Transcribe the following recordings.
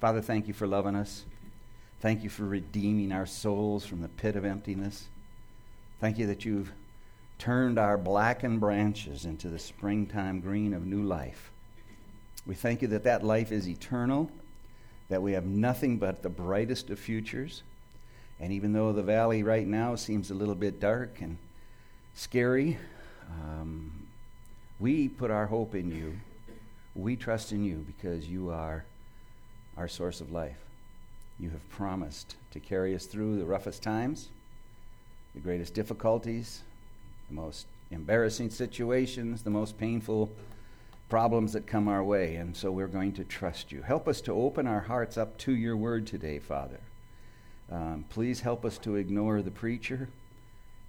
Father, thank you for loving us. Thank you for redeeming our souls from the pit of emptiness. Thank you that you've turned our blackened branches into the springtime green of new life. We thank you that that life is eternal, that we have nothing but the brightest of futures. And even though the valley right now seems a little bit dark and scary, um, we put our hope in you. We trust in you because you are our source of life. You have promised to carry us through the roughest times, the greatest difficulties, the most embarrassing situations, the most painful problems that come our way. And so we're going to trust you. Help us to open our hearts up to your word today, Father. Um, please help us to ignore the preacher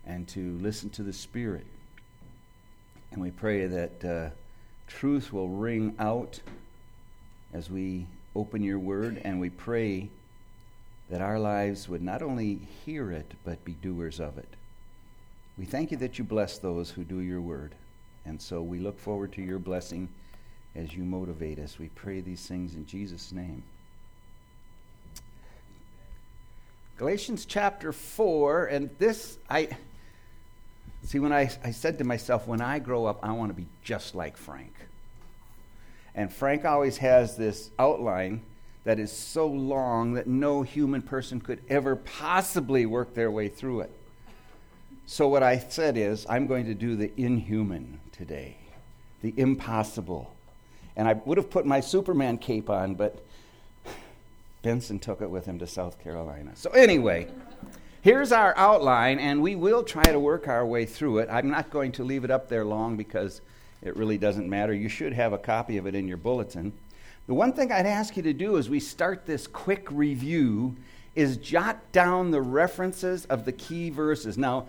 and to listen to the Spirit. And we pray that uh, truth will ring out as we open your word, and we pray that our lives would not only hear it, but be doers of it. We thank you that you bless those who do your word. And so we look forward to your blessing as you motivate us. We pray these things in Jesus' name. Galatians chapter 4, and this, I see, when I, I said to myself, when I grow up, I want to be just like Frank. And Frank always has this outline that is so long that no human person could ever possibly work their way through it. So, what I said is, I'm going to do the inhuman today, the impossible. And I would have put my Superman cape on, but Benson took it with him to South Carolina. So, anyway, here's our outline, and we will try to work our way through it. I'm not going to leave it up there long because it really doesn't matter. You should have a copy of it in your bulletin. The one thing I'd ask you to do as we start this quick review is jot down the references of the key verses. Now,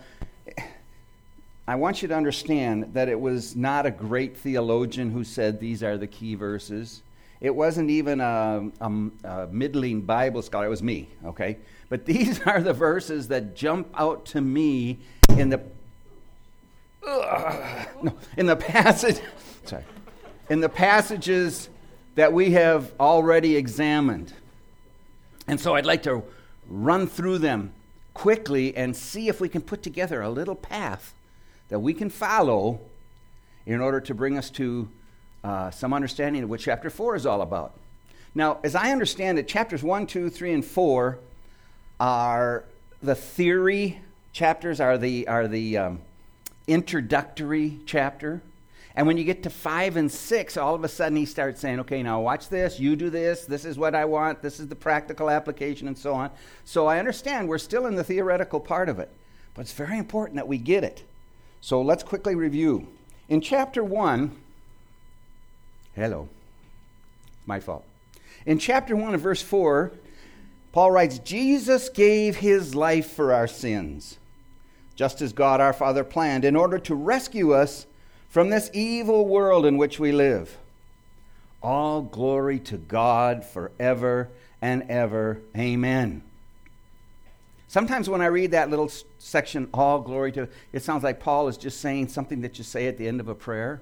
I want you to understand that it was not a great theologian who said these are the key verses. It wasn't even a, a, a, middling Bible scholar. It was me, okay? But these are the verses that jump out to me in the no, in the passage. Sorry, in the passages that we have already examined. And so I'd like to run through them quickly and see if we can put together a little path that we can follow in order to bring us to uh, some understanding of what chapter 4 is all about. Now, as I understand it, chapters 1, 2, 3, and 4 are the theory chapters, are the, are the um, introductory chapter. And when you get to five and six, all of a sudden he starts saying, okay, now watch this, you do this, this is what I want, this is the practical application, and so on. So I understand we're still in the theoretical part of it, but it's very important that we get it. So let's quickly review. In chapter one, hello, my fault. In chapter 1 of verse 4, Paul writes, Jesus gave his life for our sins, just as God our Father planned, in order to rescue us from this evil world in which we live. All glory to God forever and ever. Amen. Sometimes when I read that little section, all glory to, it sounds like Paul is just saying something that you say at the end of a prayer.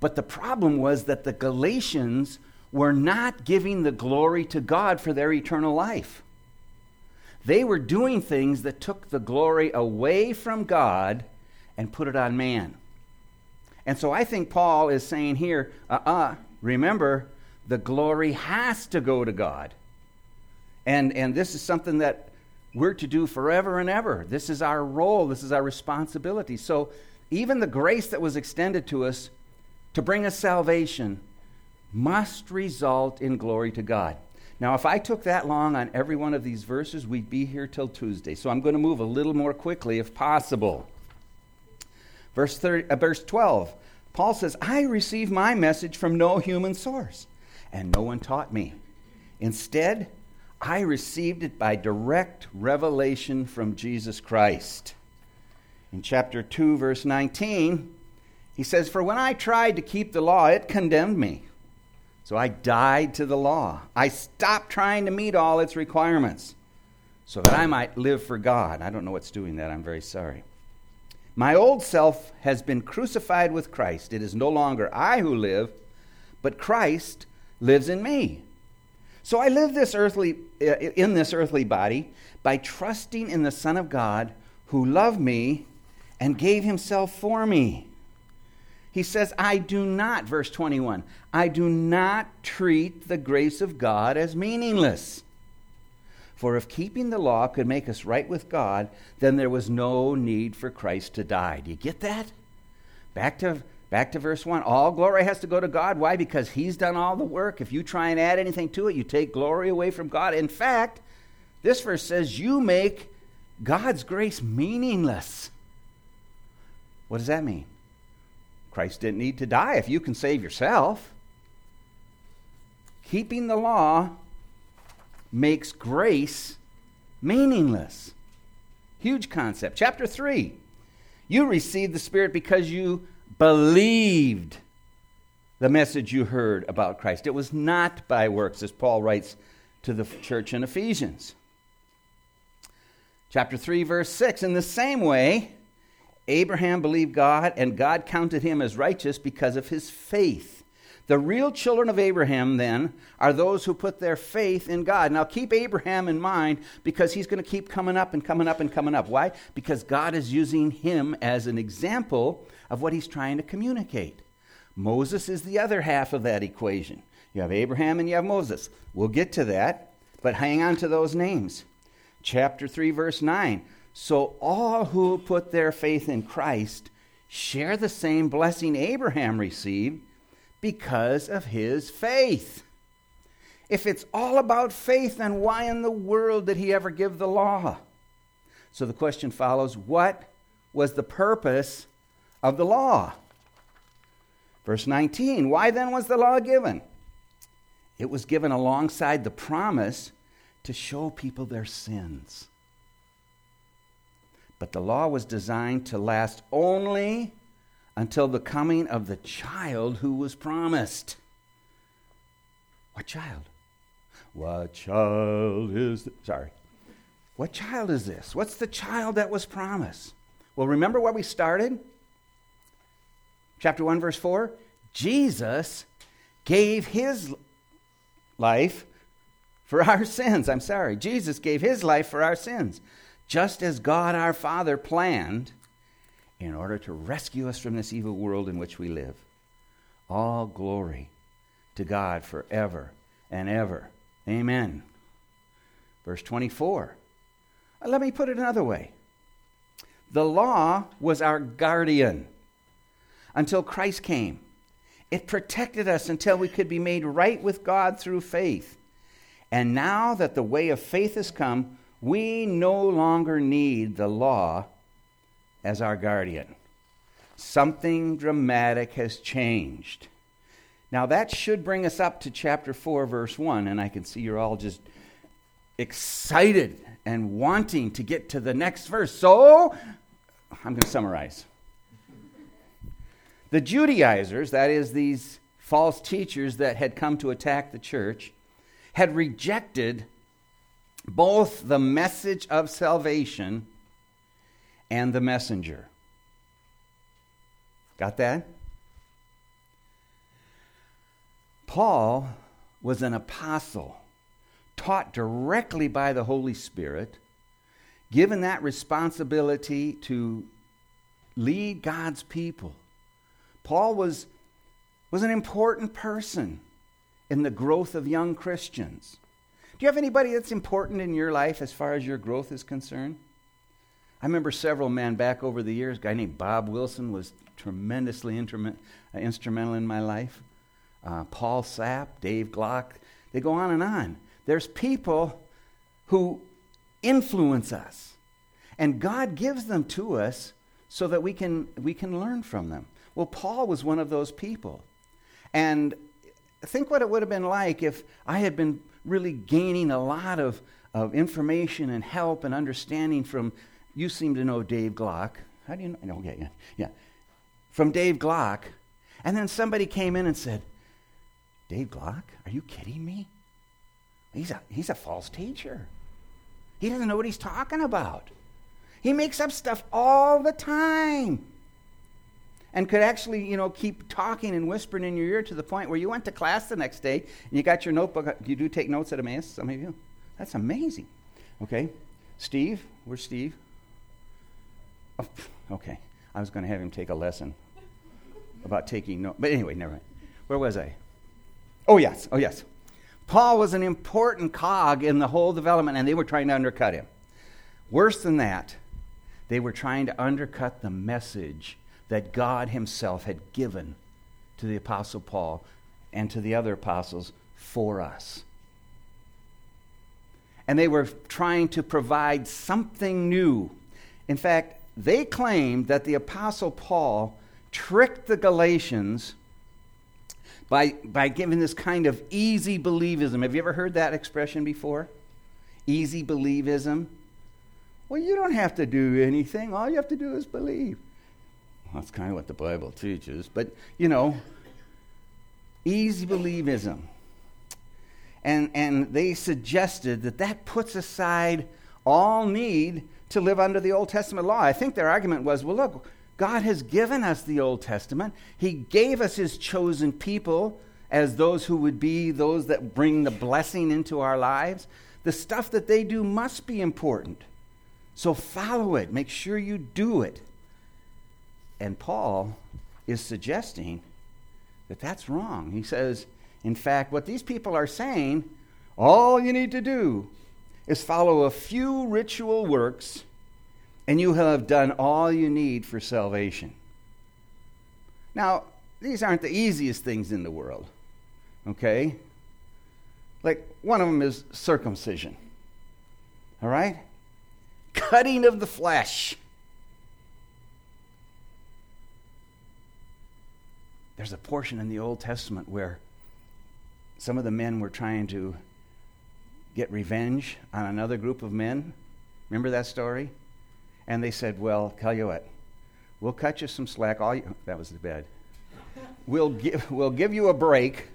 But the problem was that the Galatians were not giving the glory to God for their eternal life. They were doing things that took the glory away from God and put it on man. And so I think Paul is saying here, uh uh-uh, uh, remember, the glory has to go to God. And, and this is something that we're to do forever and ever. This is our role, this is our responsibility. So even the grace that was extended to us to bring us salvation must result in glory to God. Now, if I took that long on every one of these verses, we'd be here till Tuesday. So I'm going to move a little more quickly if possible. Verse, 30, uh, verse 12, Paul says, I received my message from no human source, and no one taught me. Instead, I received it by direct revelation from Jesus Christ. In chapter 2, verse 19, he says, For when I tried to keep the law, it condemned me. So I died to the law. I stopped trying to meet all its requirements so that I might live for God. I don't know what's doing that. I'm very sorry. My old self has been crucified with Christ. It is no longer I who live, but Christ lives in me. So I live this earthly uh, in this earthly body by trusting in the Son of God who loved me and gave himself for me. He says, I do not, verse 21, I do not treat the grace of God as meaningless. For if keeping the law could make us right with God, then there was no need for Christ to die. Do you get that? Back to back to verse 1. All glory has to go to God. Why? Because he's done all the work. If you try and add anything to it, you take glory away from God. In fact, this verse says you make God's grace meaningless. What does that mean? Christ didn't need to die if you can save yourself. Keeping the law makes grace meaningless. Huge concept. Chapter 3. You received the Spirit because you believed the message you heard about Christ. It was not by works, as Paul writes to the church in Ephesians. Chapter 3, verse 6. In the same way, Abraham believed God, and God counted him as righteous because of his faith. The real children of Abraham, then, are those who put their faith in God. Now, keep Abraham in mind because he's going to keep coming up and coming up and coming up. Why? Because God is using him as an example of what he's trying to communicate. Moses is the other half of that equation. You have Abraham and you have Moses. We'll get to that, but hang on to those names. Chapter 3, verse 9. So all who put their faith in Christ share the same blessing Abraham received because of his faith. If it's all about faith, then why in the world did he ever give the law? So the question follows what was the purpose of the law? Verse 19 Why then was the law given? It was given alongside the promise to show people their sins. But the law was designed to last only until the coming of the child who was promised. What child? What child is this? Sorry. What child is this? What's the child that was promised? Well, remember where we started? Chapter 1, verse 4. Jesus gave his life for our sins. I'm sorry. Jesus gave his life for our sins. Just as God our Father planned in order to rescue us from this evil world in which we live. All glory to God forever and ever. Amen. Verse 24. Uh, let me put it another way. The law was our guardian until Christ came. It protected us until we could be made right with God through faith. And now that the way of faith has come, we no longer need the law as our guardian. Something dramatic has changed. Now, that should bring us up to chapter 4, verse 1, and I can see you're all just excited and wanting to get to the next verse. So, I'm going to summarize. The Judaizers, that is, these false teachers that had come to attack the church, had rejected both the message of salvation and the messenger. Got that? Paul was an apostle, taught directly by the Holy Spirit, given that responsibility to lead God's people. Paul was, was an important person in the growth of young Christians. Do you have anybody that's important in your life as far as your growth is concerned? I remember several men back over the years. A guy named Bob Wilson was tremendously uh, instrumental in my life. Uh, Paul Sapp, Dave Glock, they go on and on. There's people who influence us, and God gives them to us so that we can, we can learn from them. Well, Paul was one of those people. And think what it would have been like if I had been really gaining a lot of, of information and help and understanding from you seem to know Dave Glock. How do you know? Okay, yeah, yeah. From Dave Glock. And then somebody came in and said, Dave Glock, are you kidding me? He's a, he's a false teacher. He doesn't know what he's talking about. He makes up stuff all the time. And could actually, you know, keep talking and whispering in your ear to the point where you went to class the next day and you got your notebook. You do take notes at Emmaus, some of you. That's amazing. Okay, Steve, where's Steve? Oh, okay, I was going to have him take a lesson about taking notes, but anyway, never mind. Where was I? Oh yes, oh yes. Paul was an important cog in the whole development, and they were trying to undercut him. Worse than that, they were trying to undercut the message that God Himself had given to the Apostle Paul and to the other apostles for us. And they were trying to provide something new. In fact, they claimed that the Apostle Paul tricked the Galatians by, by giving this kind of easy believism. Have you ever heard that expression before? Easy believism. Well, you don't have to do anything. All you have to do is believe. That's kind of what the Bible teaches. But, you know, easy believism. And, and they suggested that that puts aside all need to live under the Old Testament law. I think their argument was well, look, God has given us the Old Testament. He gave us His chosen people as those who would be those that bring the blessing into our lives. The stuff that they do must be important. So follow it. Make sure you do it. And Paul is suggesting that that's wrong. He says, in fact, what these people are saying, all you need to do is follow a few ritual works, and you have done all you need for salvation. Now, these aren't the easiest things in the world, okay? Like, one of them is circumcision, all right? Cutting of the flesh. There's a portion in the Old Testament where some of the men were trying to get revenge on another group of men. Remember that story? And they said, Well, tell you what, we'll cut you some slack. All you, that was the bed. We'll give, we'll give you a break.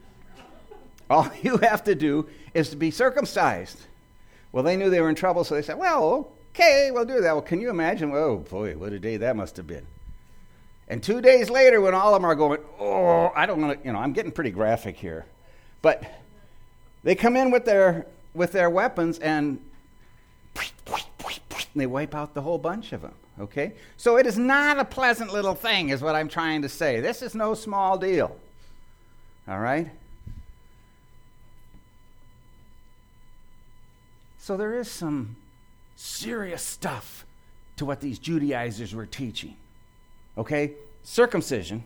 All you have to do is to be circumcised. Well, they knew they were in trouble, so they said, Well, okay, we'll do that. Well, can you imagine? Oh, boy, what a day that must have been. And two days later, when all of them are going, oh, I don't want to, you know, I'm getting pretty graphic here, but they come in with their with their weapons and they wipe out the whole bunch of them. Okay, so it is not a pleasant little thing, is what I'm trying to say. This is no small deal. All right. So there is some serious stuff to what these Judaizers were teaching. Okay? Circumcision.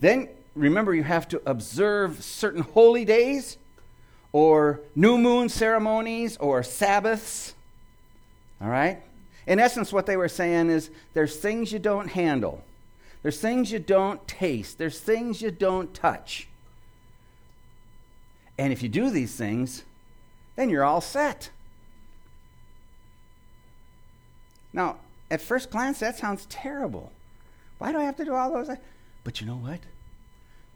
Then remember, you have to observe certain holy days or new moon ceremonies or Sabbaths. All right? In essence, what they were saying is there's things you don't handle, there's things you don't taste, there's things you don't touch. And if you do these things, then you're all set. Now, at first glance, that sounds terrible. Why do I have to do all those? But you know what?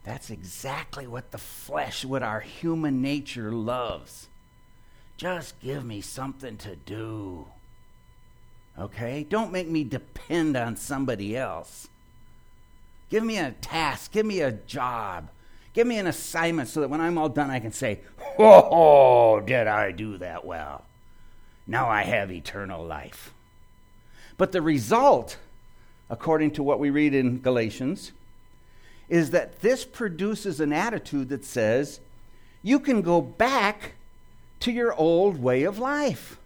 That's exactly what the flesh, what our human nature loves. Just give me something to do. Okay? Don't make me depend on somebody else. Give me a task, give me a job, give me an assignment so that when I'm all done, I can say, Oh, did I do that well? Now I have eternal life. But the result according to what we read in Galatians, is that this produces an attitude that says you can go back to your old way of life.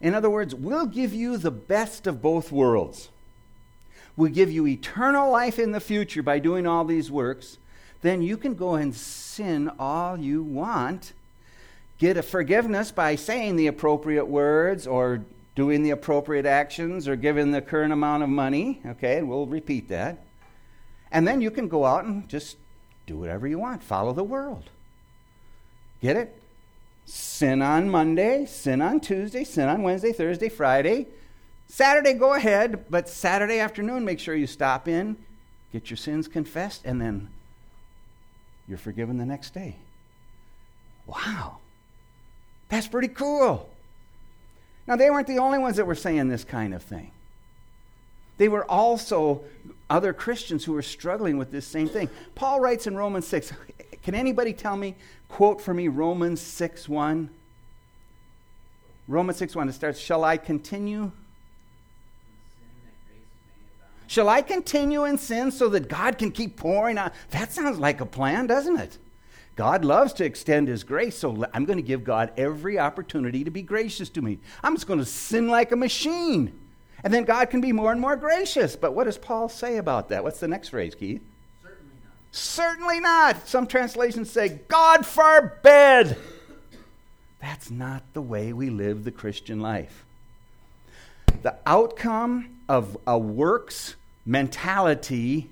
In other words, we'll give you the best of both worlds. We'll give you eternal life in the future by doing all these works. Then you can go and sin all you want, get a forgiveness by saying the appropriate words or doing the appropriate actions or giving the current amount of money. Okay, and we'll repeat that. And then you can go out and just do whatever you want, follow the world. Get it? Sin on Monday, sin on Tuesday, sin on Wednesday, Thursday, Friday. Saturday, go ahead, but Saturday afternoon, make sure you stop in, get your sins confessed, and then you're forgiven the next day. Wow. That's pretty cool. Now, they weren't the only ones that were saying this kind of thing. They were also other Christians who were struggling with this same thing. Paul writes in Romans 6. Can anybody tell me, quote for me, Romans 6 1? Romans 6 1, it starts, Shall I continue? Shall I continue in sin so that God can keep pouring out? That sounds like a plan, doesn't it? God loves to extend His grace, so I'm going to give God every opportunity to be gracious to me. I'm just going to sin like a machine. And then God can be more and more gracious. But what does Paul say about that? What's the next phrase, Keith? Certainly not. Certainly not. Some translations say, God forbid. That's not the way we live the Christian life. The outcome of a works mentality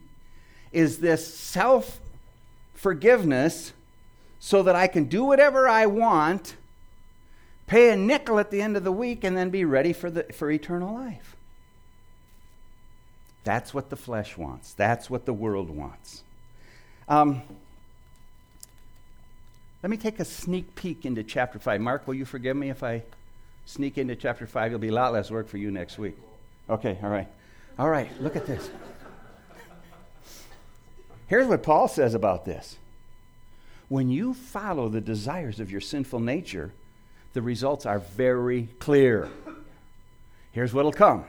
is this self forgiveness so that I can do whatever I want, pay a nickel at the end of the week, and then be ready for, the, for eternal life. That's what the flesh wants. That's what the world wants. Um, let me take a sneak peek into chapter 5. Mark, will you forgive me if I sneak into chapter 5? It'll be a lot less work for you next week. Okay, all right. All right, look at this. Here's what Paul says about this. When you follow the desires of your sinful nature, the results are very clear. Here's what'll come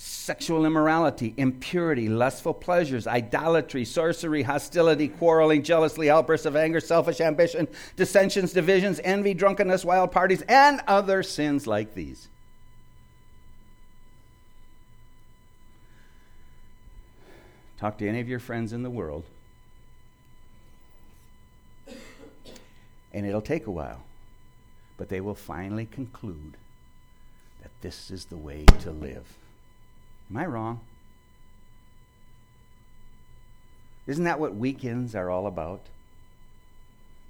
sexual immorality, impurity, lustful pleasures, idolatry, sorcery, hostility, quarreling, jealousy, outbursts of anger, selfish ambition, dissensions, divisions, envy, drunkenness, wild parties, and other sins like these. Talk to any of your friends in the world, and it'll take a while, but they will finally conclude that this is the way to live. Am I wrong? Isn't that what weekends are all about?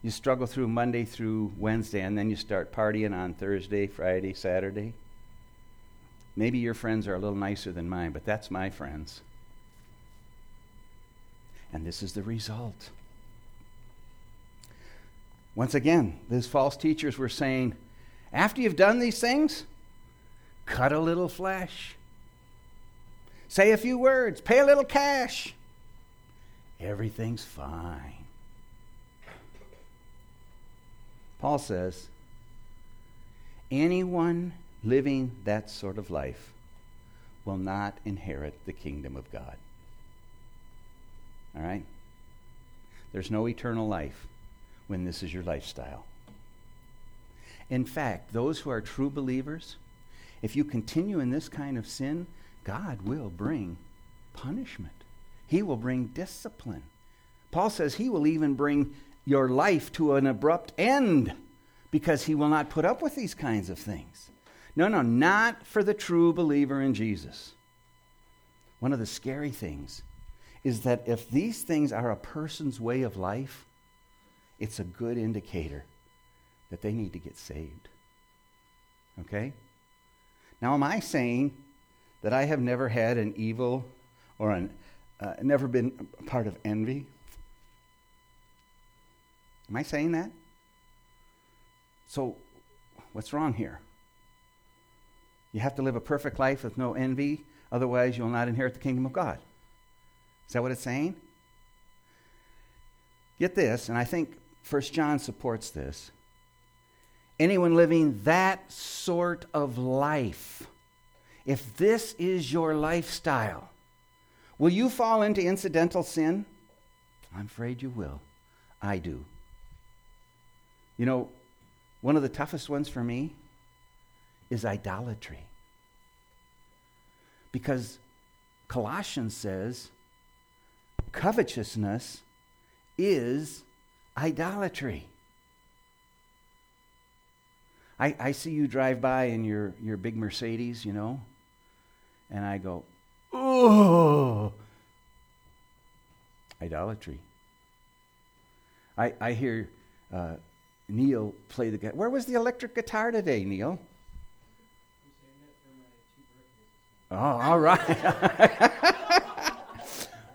You struggle through Monday through Wednesday, and then you start partying on Thursday, Friday, Saturday. Maybe your friends are a little nicer than mine, but that's my friends. And this is the result. Once again, these false teachers were saying, after you've done these things, cut a little flesh. Say a few words, pay a little cash. Everything's fine. Paul says, anyone living that sort of life will not inherit the kingdom of God. All right? There's no eternal life when this is your lifestyle. In fact, those who are true believers, if you continue in this kind of sin, God will bring punishment. He will bring discipline. Paul says he will even bring your life to an abrupt end because he will not put up with these kinds of things. No, no, not for the true believer in Jesus. One of the scary things is that if these things are a person's way of life, it's a good indicator that they need to get saved. Okay? Now, am I saying that I have never had an evil or an, uh, never been part of envy? Am I saying that? So, what's wrong here? You have to live a perfect life with no envy, otherwise, you'll not inherit the kingdom of God. Is that what it's saying? Get this, and I think First John supports this. Anyone living that sort of life if this is your lifestyle, will you fall into incidental sin? I'm afraid you will. I do. You know, one of the toughest ones for me is idolatry. Because Colossians says covetousness is idolatry. I, I see you drive by in your, your big Mercedes, you know, and I go, oh, idolatry. I, I hear uh, Neil play the guitar. Where was the electric guitar today, Neil? Oh, all right.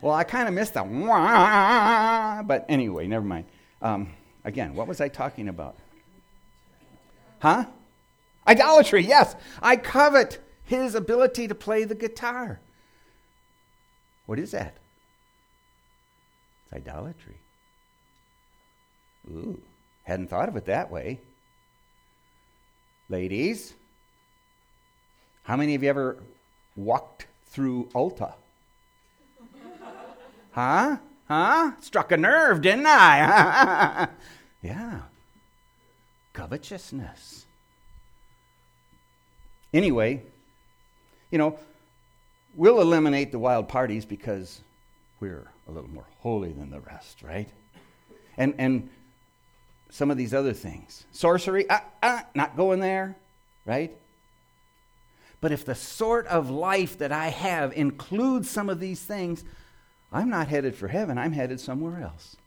well, I kind of missed that. But anyway, never mind. Um, again, what was I talking about? Huh? Idolatry, yes. I covet his ability to play the guitar. What is that? It's idolatry. Ooh, hadn't thought of it that way. Ladies, how many of you ever walked through Ulta? huh? Huh? Struck a nerve, didn't I? yeah. Covetousness. Anyway, you know, we'll eliminate the wild parties because we're a little more holy than the rest, right? And, and some of these other things. Sorcery, ah, ah, not going there, right? But if the sort of life that I have includes some of these things, I'm not headed for heaven, I'm headed somewhere else.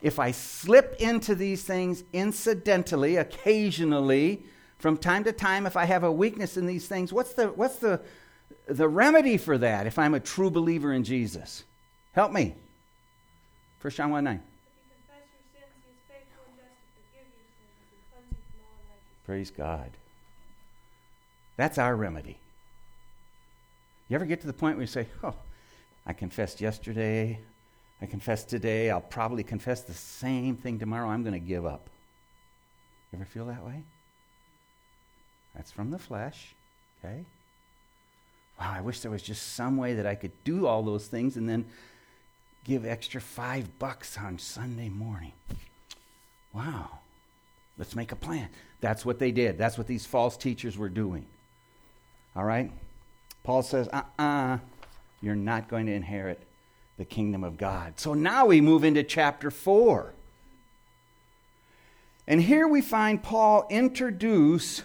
If I slip into these things incidentally, occasionally, from time to time, if I have a weakness in these things, what's the, what's the, the remedy for that if I'm a true believer in Jesus? Help me. 1 John 1 9. Praise God. That's our remedy. You ever get to the point where you say, Oh, I confessed yesterday, I confessed today, I'll probably confess the same thing tomorrow, I'm going to give up. Ever feel that way? That's from the flesh, okay? Wow, I wish there was just some way that I could do all those things and then give extra five bucks on Sunday morning. Wow. Let's make a plan. That's what they did. That's what these false teachers were doing. All right? Paul says, uh uh-uh, uh, you are not going to inherit the kingdom of God. So now we move into chapter 4. And here we find Paul introduce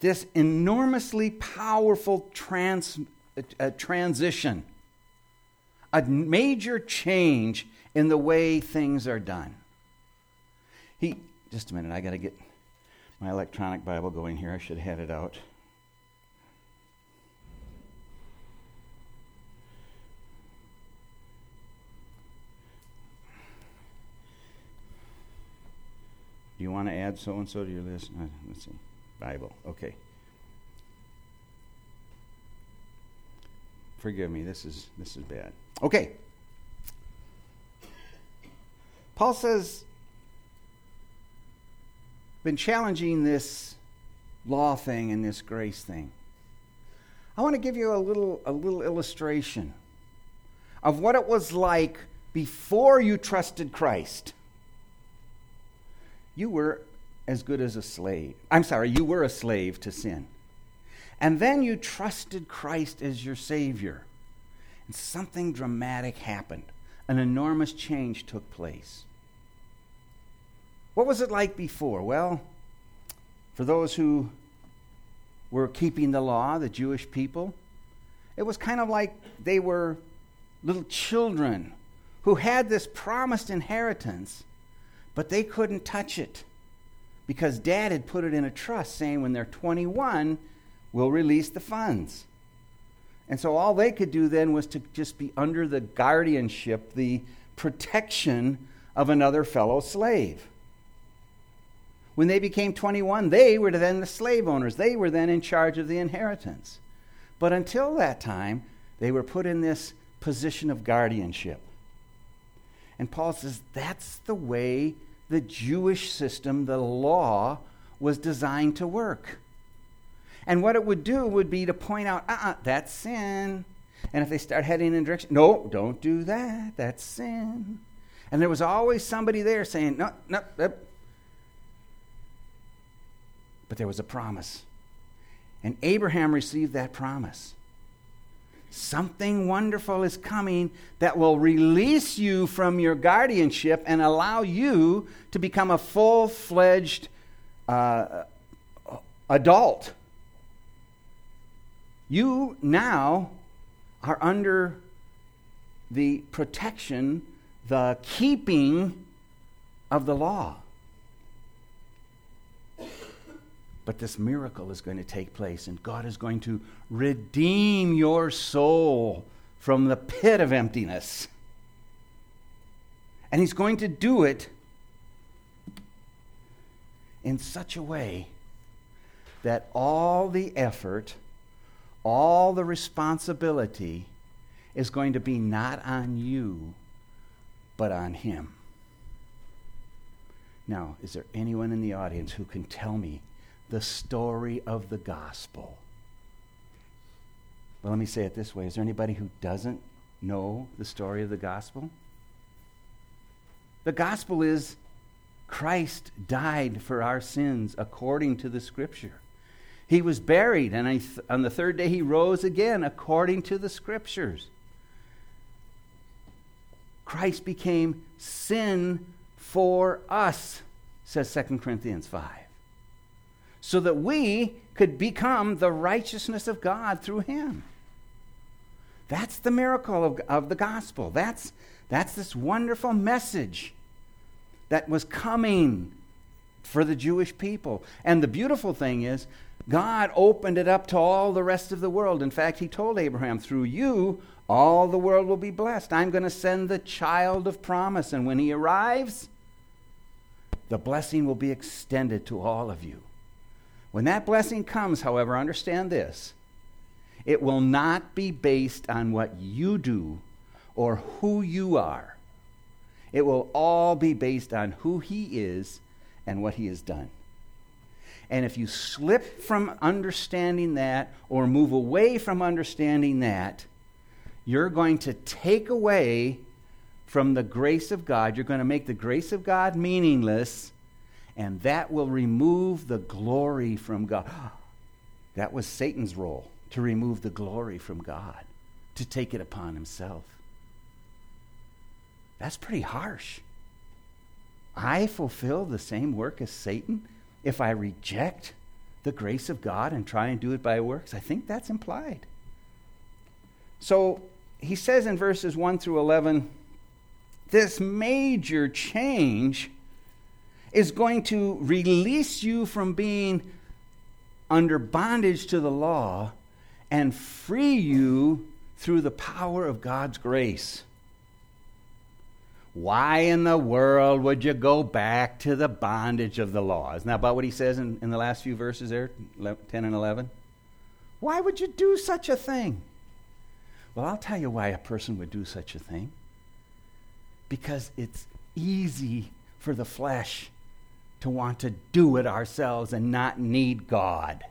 this enormously powerful trans, uh, transition, a major change in the way things are done. He, just a minute, I got to get my electronic Bible going here. I should have it out. You want to add so and so to your list? Uh, let's see. Bible. Okay. Forgive me. This is this is bad. Okay. Paul says been challenging this law thing and this grace thing. I want to give you a little a little illustration of what it was like before you trusted Christ. You were as good as a slave. I'm sorry, you were a slave to sin. And then you trusted Christ as your Savior. And something dramatic happened. An enormous change took place. What was it like before? Well, for those who were keeping the law, the Jewish people, it was kind of like they were little children who had this promised inheritance, but they couldn't touch it because dad had put it in a trust saying when they're 21, we'll release the funds. And so all they could do then was to just be under the guardianship, the protection of another fellow slave. When they became 21, they were then the slave owners. They were then in charge of the inheritance. But until that time, they were put in this position of guardianship. And Paul says that's the way the Jewish system, the law, was designed to work. And what it would do would be to point out, uh uh-uh, uh, that's sin. And if they start heading in direction, no, don't do that, that's sin. And there was always somebody there saying, no, no, no. But there was a promise. And Abraham received that promise. Something wonderful is coming that will release you from your guardianship and allow you to become a full fledged uh, adult. You now are under the protection, the keeping of the law. But this miracle is going to take place, and God is going to redeem your soul from the pit of emptiness. And He's going to do it in such a way that all the effort, all the responsibility is going to be not on you, but on Him. Now, is there anyone in the audience who can tell me the story of the gospel? Well, let me say it this way Is there anybody who doesn't know the story of the gospel? The gospel is Christ died for our sins according to the scripture. He was buried, and on the third day he rose again according to the scriptures. Christ became sin for us, says 2 Corinthians 5, so that we could become the righteousness of God through him. That's the miracle of, of the gospel. That's, that's this wonderful message that was coming for the Jewish people. And the beautiful thing is, God opened it up to all the rest of the world. In fact, He told Abraham, through you, all the world will be blessed. I'm going to send the child of promise. And when he arrives, the blessing will be extended to all of you. When that blessing comes, however, understand this it will not be based on what you do or who you are. It will all be based on who He is and what He has done. And if you slip from understanding that or move away from understanding that, you're going to take away from the grace of God. You're going to make the grace of God meaningless, and that will remove the glory from God. That was Satan's role to remove the glory from God, to take it upon himself. That's pretty harsh. I fulfill the same work as Satan if I reject the grace of God and try and do it by works? I think that's implied. So he says in verses 1 through 11 this major change is going to release you from being under bondage to the law and free you through the power of God's grace. Why in the world would you go back to the bondage of the law? Isn't that about what he says in, in the last few verses there, 10 and 11? Why would you do such a thing? Well, I'll tell you why a person would do such a thing. Because it's easy for the flesh to want to do it ourselves and not need God.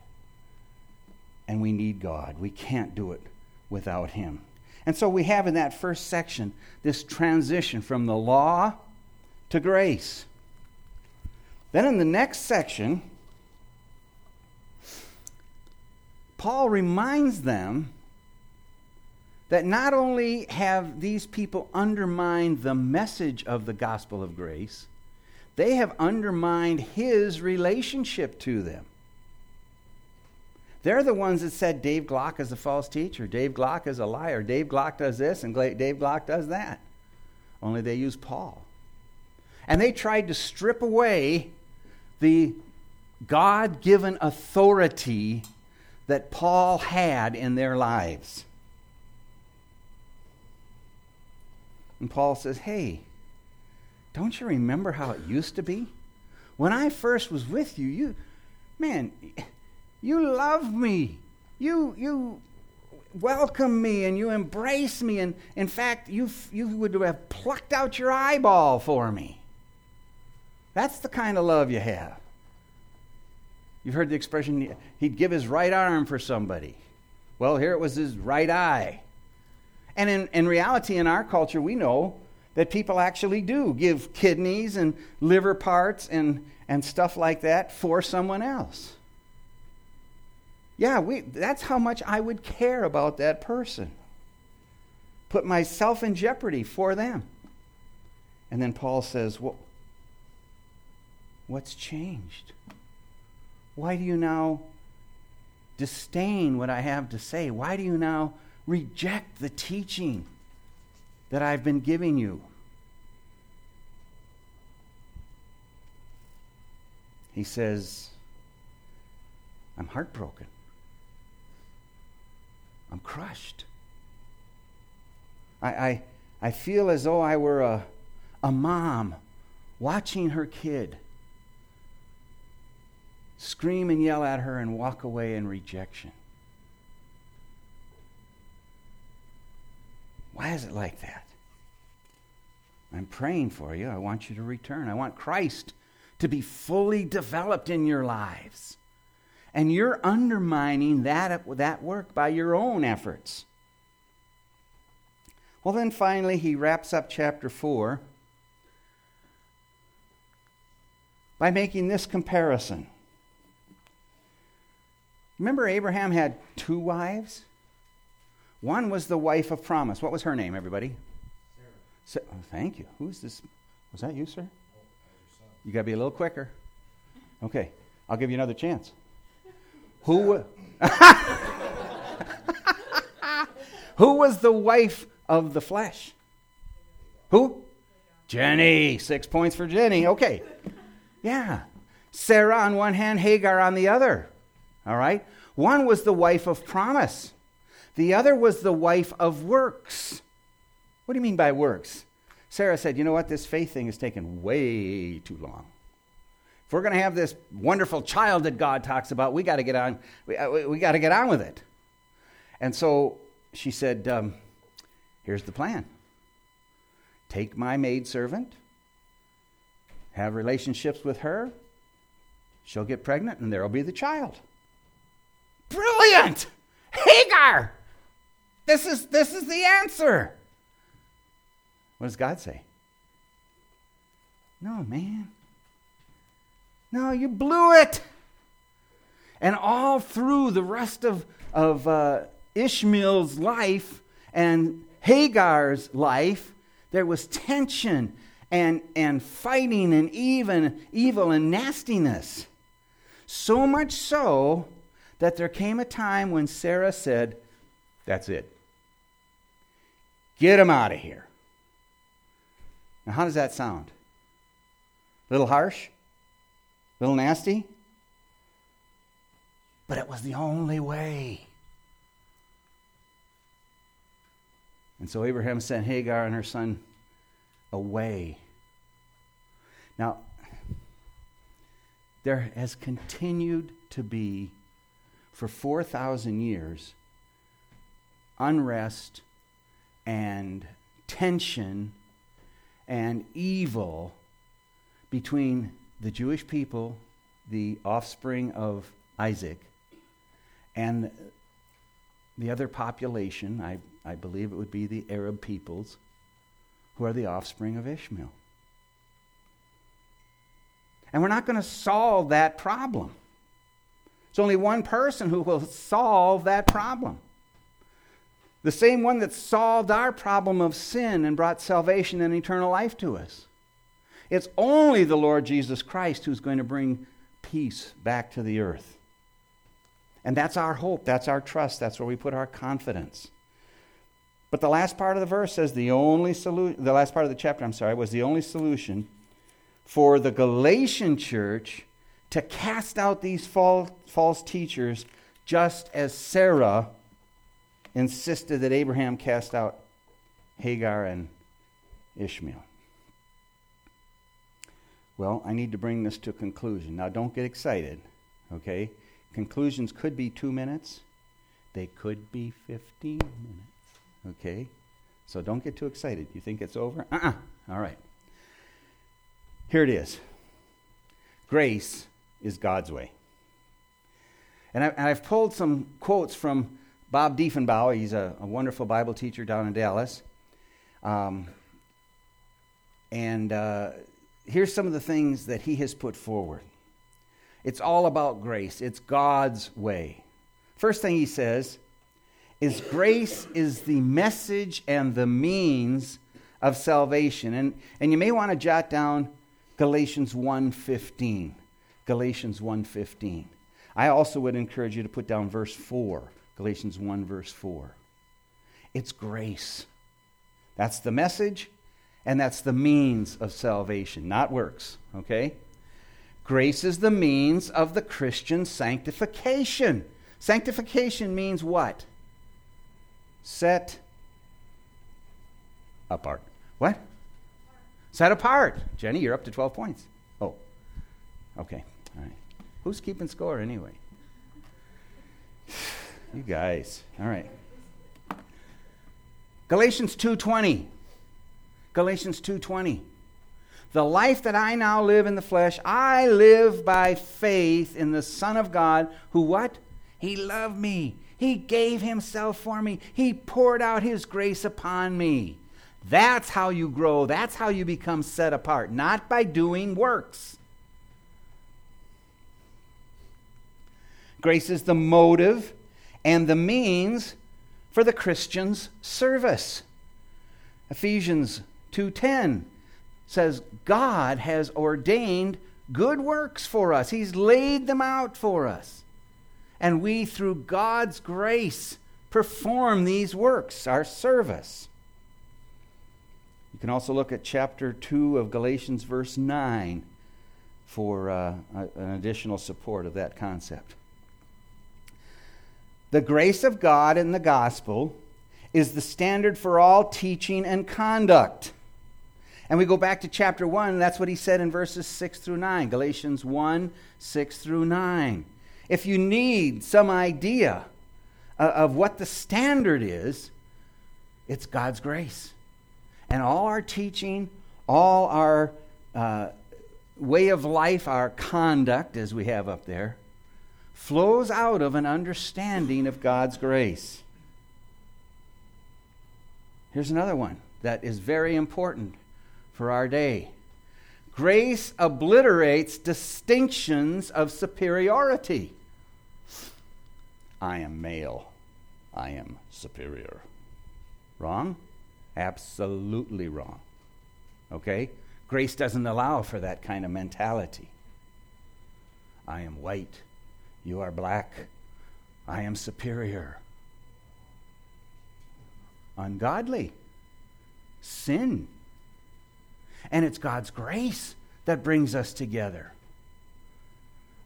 And we need God. We can't do it without Him. And so we have in that first section this transition from the law to grace. Then in the next section, Paul reminds them that not only have these people undermined the message of the gospel of grace, they have undermined his relationship to them. They're the ones that said Dave Glock is a false teacher, Dave Glock is a liar, Dave Glock does this, and Dave Glock does that. Only they use Paul. And they tried to strip away the God given authority that Paul had in their lives. And Paul says, Hey, don't you remember how it used to be? When I first was with you, you, man, you love me. You, you welcome me and you embrace me. And in fact, you, you would have plucked out your eyeball for me. That's the kind of love you have. You've heard the expression, he'd give his right arm for somebody. Well, here it was his right eye. And in, in reality, in our culture, we know that people actually do give kidneys and liver parts and, and stuff like that for someone else. Yeah, we, that's how much I would care about that person. Put myself in jeopardy for them. And then Paul says, well, What's changed? Why do you now disdain what I have to say? Why do you now reject the teaching that I've been giving you? He says, I'm heartbroken. I'm crushed. I, I, I feel as though I were a, a mom watching her kid scream and yell at her and walk away in rejection. Why is it like that? I'm praying for you. I want you to return. I want Christ to be fully developed in your lives. And you're undermining that, that work by your own efforts. Well, then finally, he wraps up chapter 4 by making this comparison. Remember, Abraham had two wives? One was the wife of promise. What was her name, everybody? Sarah. oh, thank you. Who's this? Was that you, sir? You got to be a little quicker. Okay, I'll give you another chance. Who? Who was the wife of the flesh? Who? Jenny. Six points for Jenny. Okay. Yeah. Sarah on one hand, Hagar on the other. All right? One was the wife of promise, the other was the wife of works. What do you mean by works? Sarah said, You know what? This faith thing is taking way too long. If we're going to have this wonderful child that God talks about, we got to get on. We, uh, we got to get on with it. And so she said, um, "Here's the plan. Take my maidservant, have relationships with her. She'll get pregnant, and there'll be the child." Brilliant! Hagar! This is, this is the answer. What does God say? No, man. No, you blew it. And all through the rest of, of uh, Ishmael's life and Hagar's life, there was tension and, and fighting and even evil and nastiness. So much so that there came a time when Sarah said, That's it. Get him out of here. Now, how does that sound? A little harsh? A little nasty? But it was the only way. And so Abraham sent Hagar and her son away. Now, there has continued to be for 4,000 years unrest and tension and evil between the Jewish people, the offspring of Isaac, and the other population, I, I believe it would be the Arab peoples, who are the offspring of Ishmael. And we're not going to solve that problem. It's only one person who will solve that problem. The same one that solved our problem of sin and brought salvation and eternal life to us. It's only the Lord Jesus Christ who's going to bring peace back to the earth. And that's our hope, that's our trust, that's where we put our confidence. But the last part of the verse says the only solution, the last part of the chapter, I'm sorry, was the only solution for the Galatian church to cast out these false teachers, just as Sarah insisted that Abraham cast out Hagar and Ishmael. Well, I need to bring this to a conclusion. Now, don't get excited, okay? Conclusions could be two minutes, they could be 15 minutes, okay? So don't get too excited. You think it's over? Uh uh-uh. uh All right. Here it is Grace is God's way. And, I, have pulled some quotes from Bob Deffinbaugh. He's a, a wonderful Bible teacher down in Dallas. Um, and uh, here's some of the things that he has put forward. It's all about grace, it's God's way. First thing he says is grace is the message and the means of salvation. And, and you may want to jot down Galatians 1:15. Galatians 1:15. I also would encourage you to put down verse 4, Galatians 1 verse 4. It's grace. That's the message and that's the means of salvation, not works, okay? Grace is the means of the Christian sanctification. Sanctification means what? Set apart. What? Set apart. Jenny, you're up to 12 points. Oh, okay. All right. Who's keeping score anyway? You guys. All right. Galatians 2:20. Galatians 2:20. The life that I now live in the flesh, I live by faith in the Son of God, who what? He loved me. He gave himself for me. He poured out his grace upon me. That's how you grow. That's how you become set apart, not by doing works. Grace is the motive and the means for the Christian's service. Ephesians 2:10 says God has ordained good works for us. He's laid them out for us. And we through God's grace perform these works, our service. You can also look at chapter 2 of Galatians, verse 9, for uh, an additional support of that concept. The grace of God in the gospel is the standard for all teaching and conduct. And we go back to chapter 1, and that's what he said in verses 6 through 9. Galatians 1 6 through 9. If you need some idea uh, of what the standard is, it's God's grace. And all our teaching, all our uh, way of life, our conduct, as we have up there, flows out of an understanding of God's grace. Here's another one that is very important for our day. Grace obliterates distinctions of superiority. I am male. I am superior. Wrong? Absolutely wrong. Okay? Grace doesn't allow for that kind of mentality. I am white. You are black. I am superior. Ungodly. Sin and it's God's grace that brings us together.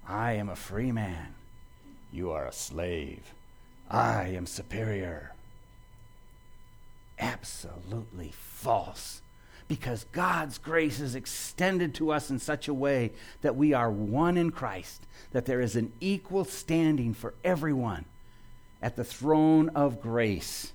I am a free man. You are a slave. I am superior. Absolutely false. Because God's grace is extended to us in such a way that we are one in Christ, that there is an equal standing for everyone at the throne of grace.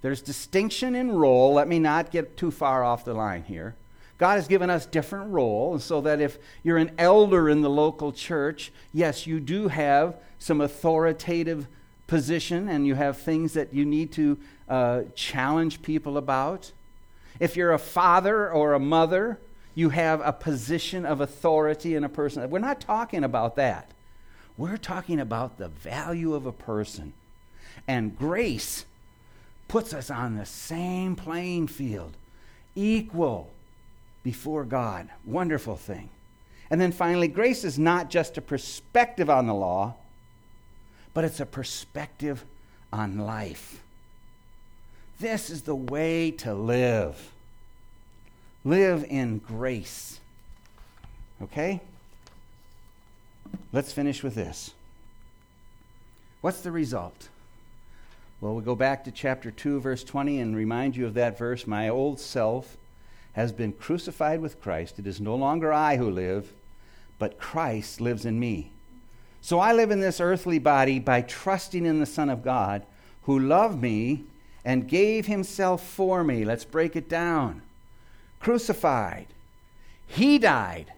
There's distinction in role. Let me not get too far off the line here. God has given us different roles so that if you're an elder in the local church, yes, you do have some authoritative position and you have things that you need to uh, challenge people about. If you're a father or a mother, you have a position of authority in a person. We're not talking about that. We're talking about the value of a person. And grace puts us on the same playing field, equal before God. Wonderful thing. And then finally, grace is not just a perspective on the law, but it's a perspective on life. This is the way to live. Live in grace. Okay? Let's finish with this. What's the result? Well, we'll go back to chapter 2, verse 20, and remind you of that verse. My old self has been crucified with Christ. It is no longer I who live, but Christ lives in me. So I live in this earthly body by trusting in the Son of God, who loved me and gave himself for me. Let's break it down. Crucified. He died.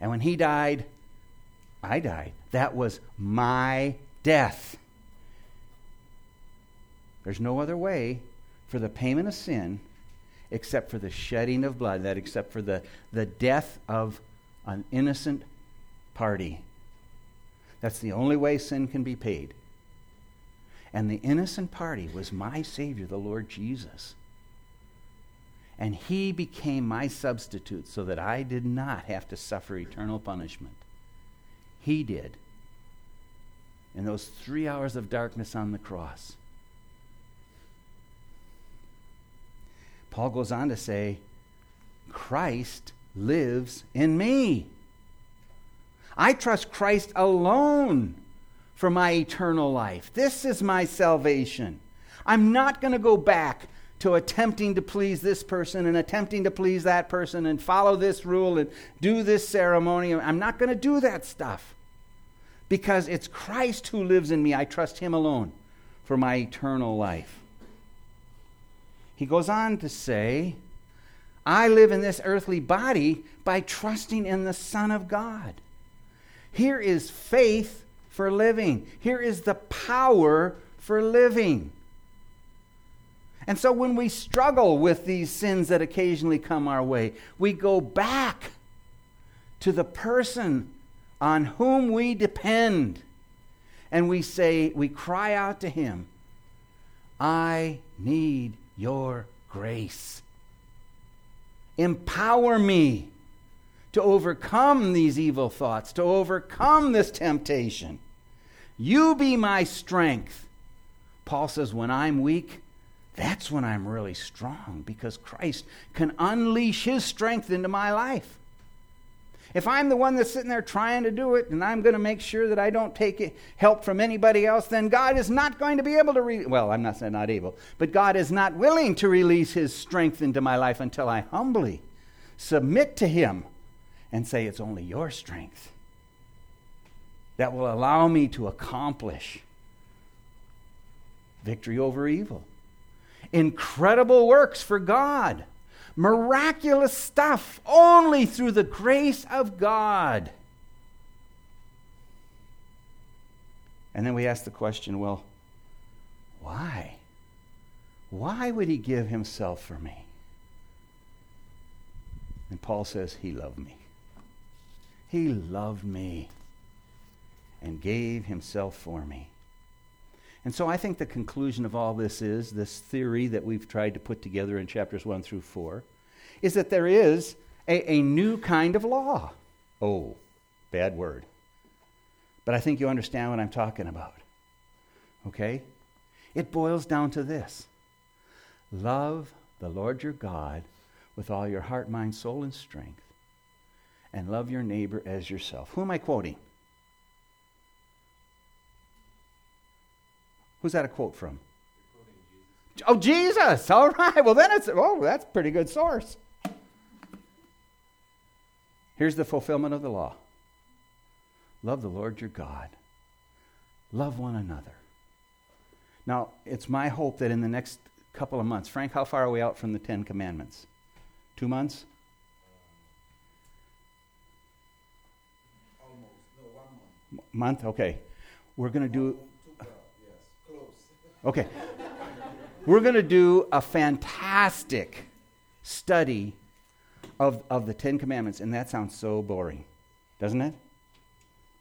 And when he died, I died. That was my death. There's no other way for the payment of sin except for the shedding of blood, that except for the, the death of an innocent party. That's the only way sin can be paid. And the innocent party was my Savior, the Lord Jesus. And He became my substitute so that I did not have to suffer eternal punishment. He did. In those three hours of darkness on the cross. Paul goes on to say, Christ lives in me. I trust Christ alone for my eternal life. This is my salvation. I'm not going to go back to attempting to please this person and attempting to please that person and follow this rule and do this ceremony. I'm not going to do that stuff because it's Christ who lives in me. I trust Him alone for my eternal life. He goes on to say, I live in this earthly body by trusting in the Son of God. Here is faith for living. Here is the power for living. And so when we struggle with these sins that occasionally come our way, we go back to the person on whom we depend. And we say, we cry out to him, I need your grace. Empower me to overcome these evil thoughts, to overcome this temptation. You be my strength. Paul says, when I'm weak, that's when I'm really strong because Christ can unleash his strength into my life. If I'm the one that's sitting there trying to do it and I'm going to make sure that I don't take help from anybody else, then God is not going to be able to, re- well, I'm not saying not able, but God is not willing to release his strength into my life until I humbly submit to him and say, It's only your strength that will allow me to accomplish victory over evil. Incredible works for God miraculous stuff only through the grace of God. And then we ask the question well, why? Why would he give himself for me? And Paul says, He loved me. He loved me and gave himself for me. And so I think the conclusion of all this is this theory that we've tried to put together in chapters 1 through 4 is that there is a, a new kind of law. Oh, bad word. But I think you understand what I'm talking about. Okay? It boils down to this love the Lord your God with all your heart, mind, soul, and strength, and love your neighbor as yourself. Who am I quoting? Who's that a quote from? Jesus. Oh, Jesus. All right. Well, then it's, oh, that's a pretty good source. Here's the fulfillment of the law love the Lord your God, love one another. Now, it's my hope that in the next couple of months, Frank, how far are we out from the Ten Commandments? Two months? Almost. No, one month. Month? Okay. We're going to do. Okay. We're going to do a fantastic study of, of the Ten Commandments, and that sounds so boring, doesn't it?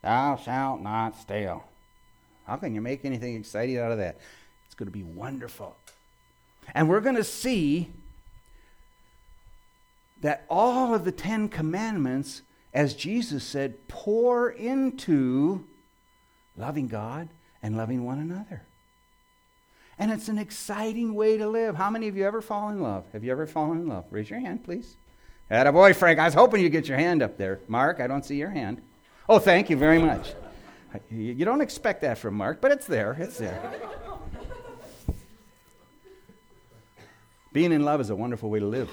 Thou shalt not steal. How can you make anything exciting out of that? It's going to be wonderful. And we're going to see that all of the Ten Commandments, as Jesus said, pour into loving God and loving one another. And it's an exciting way to live. How many of you ever fall in love? Have you ever fallen in love? Raise your hand, please. Had a boy, Frank. I was hoping you'd get your hand up there. Mark, I don't see your hand. Oh, thank you very much. You don't expect that from Mark, but it's there. It's there. Being in love is a wonderful way to live.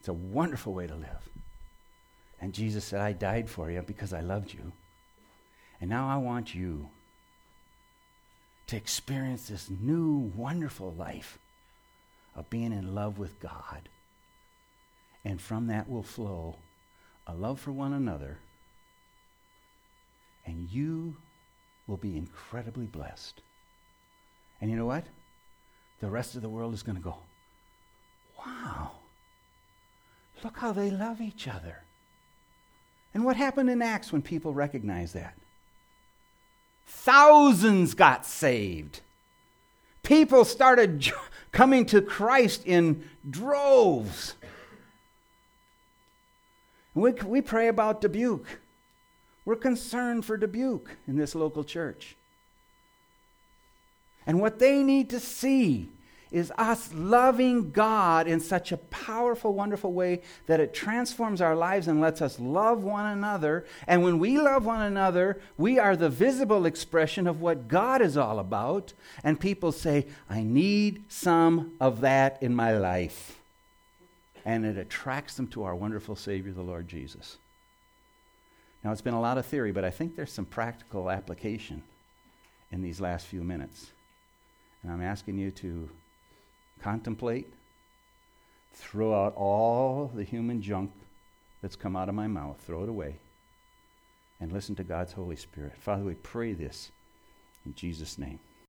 It's a wonderful way to live. And Jesus said, I died for you because I loved you. And now I want you to experience this new, wonderful life of being in love with God and from that will flow a love for one another. And you will be incredibly blessed. And you know what? The rest of the world is going to go, wow, look how they love each other. And what happened in Acts when people recognized that? Thousands got saved. People started coming to Christ in droves. We, we pray about Dubuque. We're concerned for Dubuque in this local church. And what they need to see is us loving God in such a powerful, wonderful way that it transforms our lives and lets us love one another. And when we love one another, we are the visible expression of what God is all about. And people say, I need some of that in my life and it attracts them to our wonderful Savior, the Lord Jesus. Now, it's been a lot of theory, but I think there's some practical application in these last few minutes. And I'm asking you to contemplate, throw out all the human junk that's come out of my mouth, throw it away, and listen to God's Holy Spirit. Father, we pray this in Jesus' name.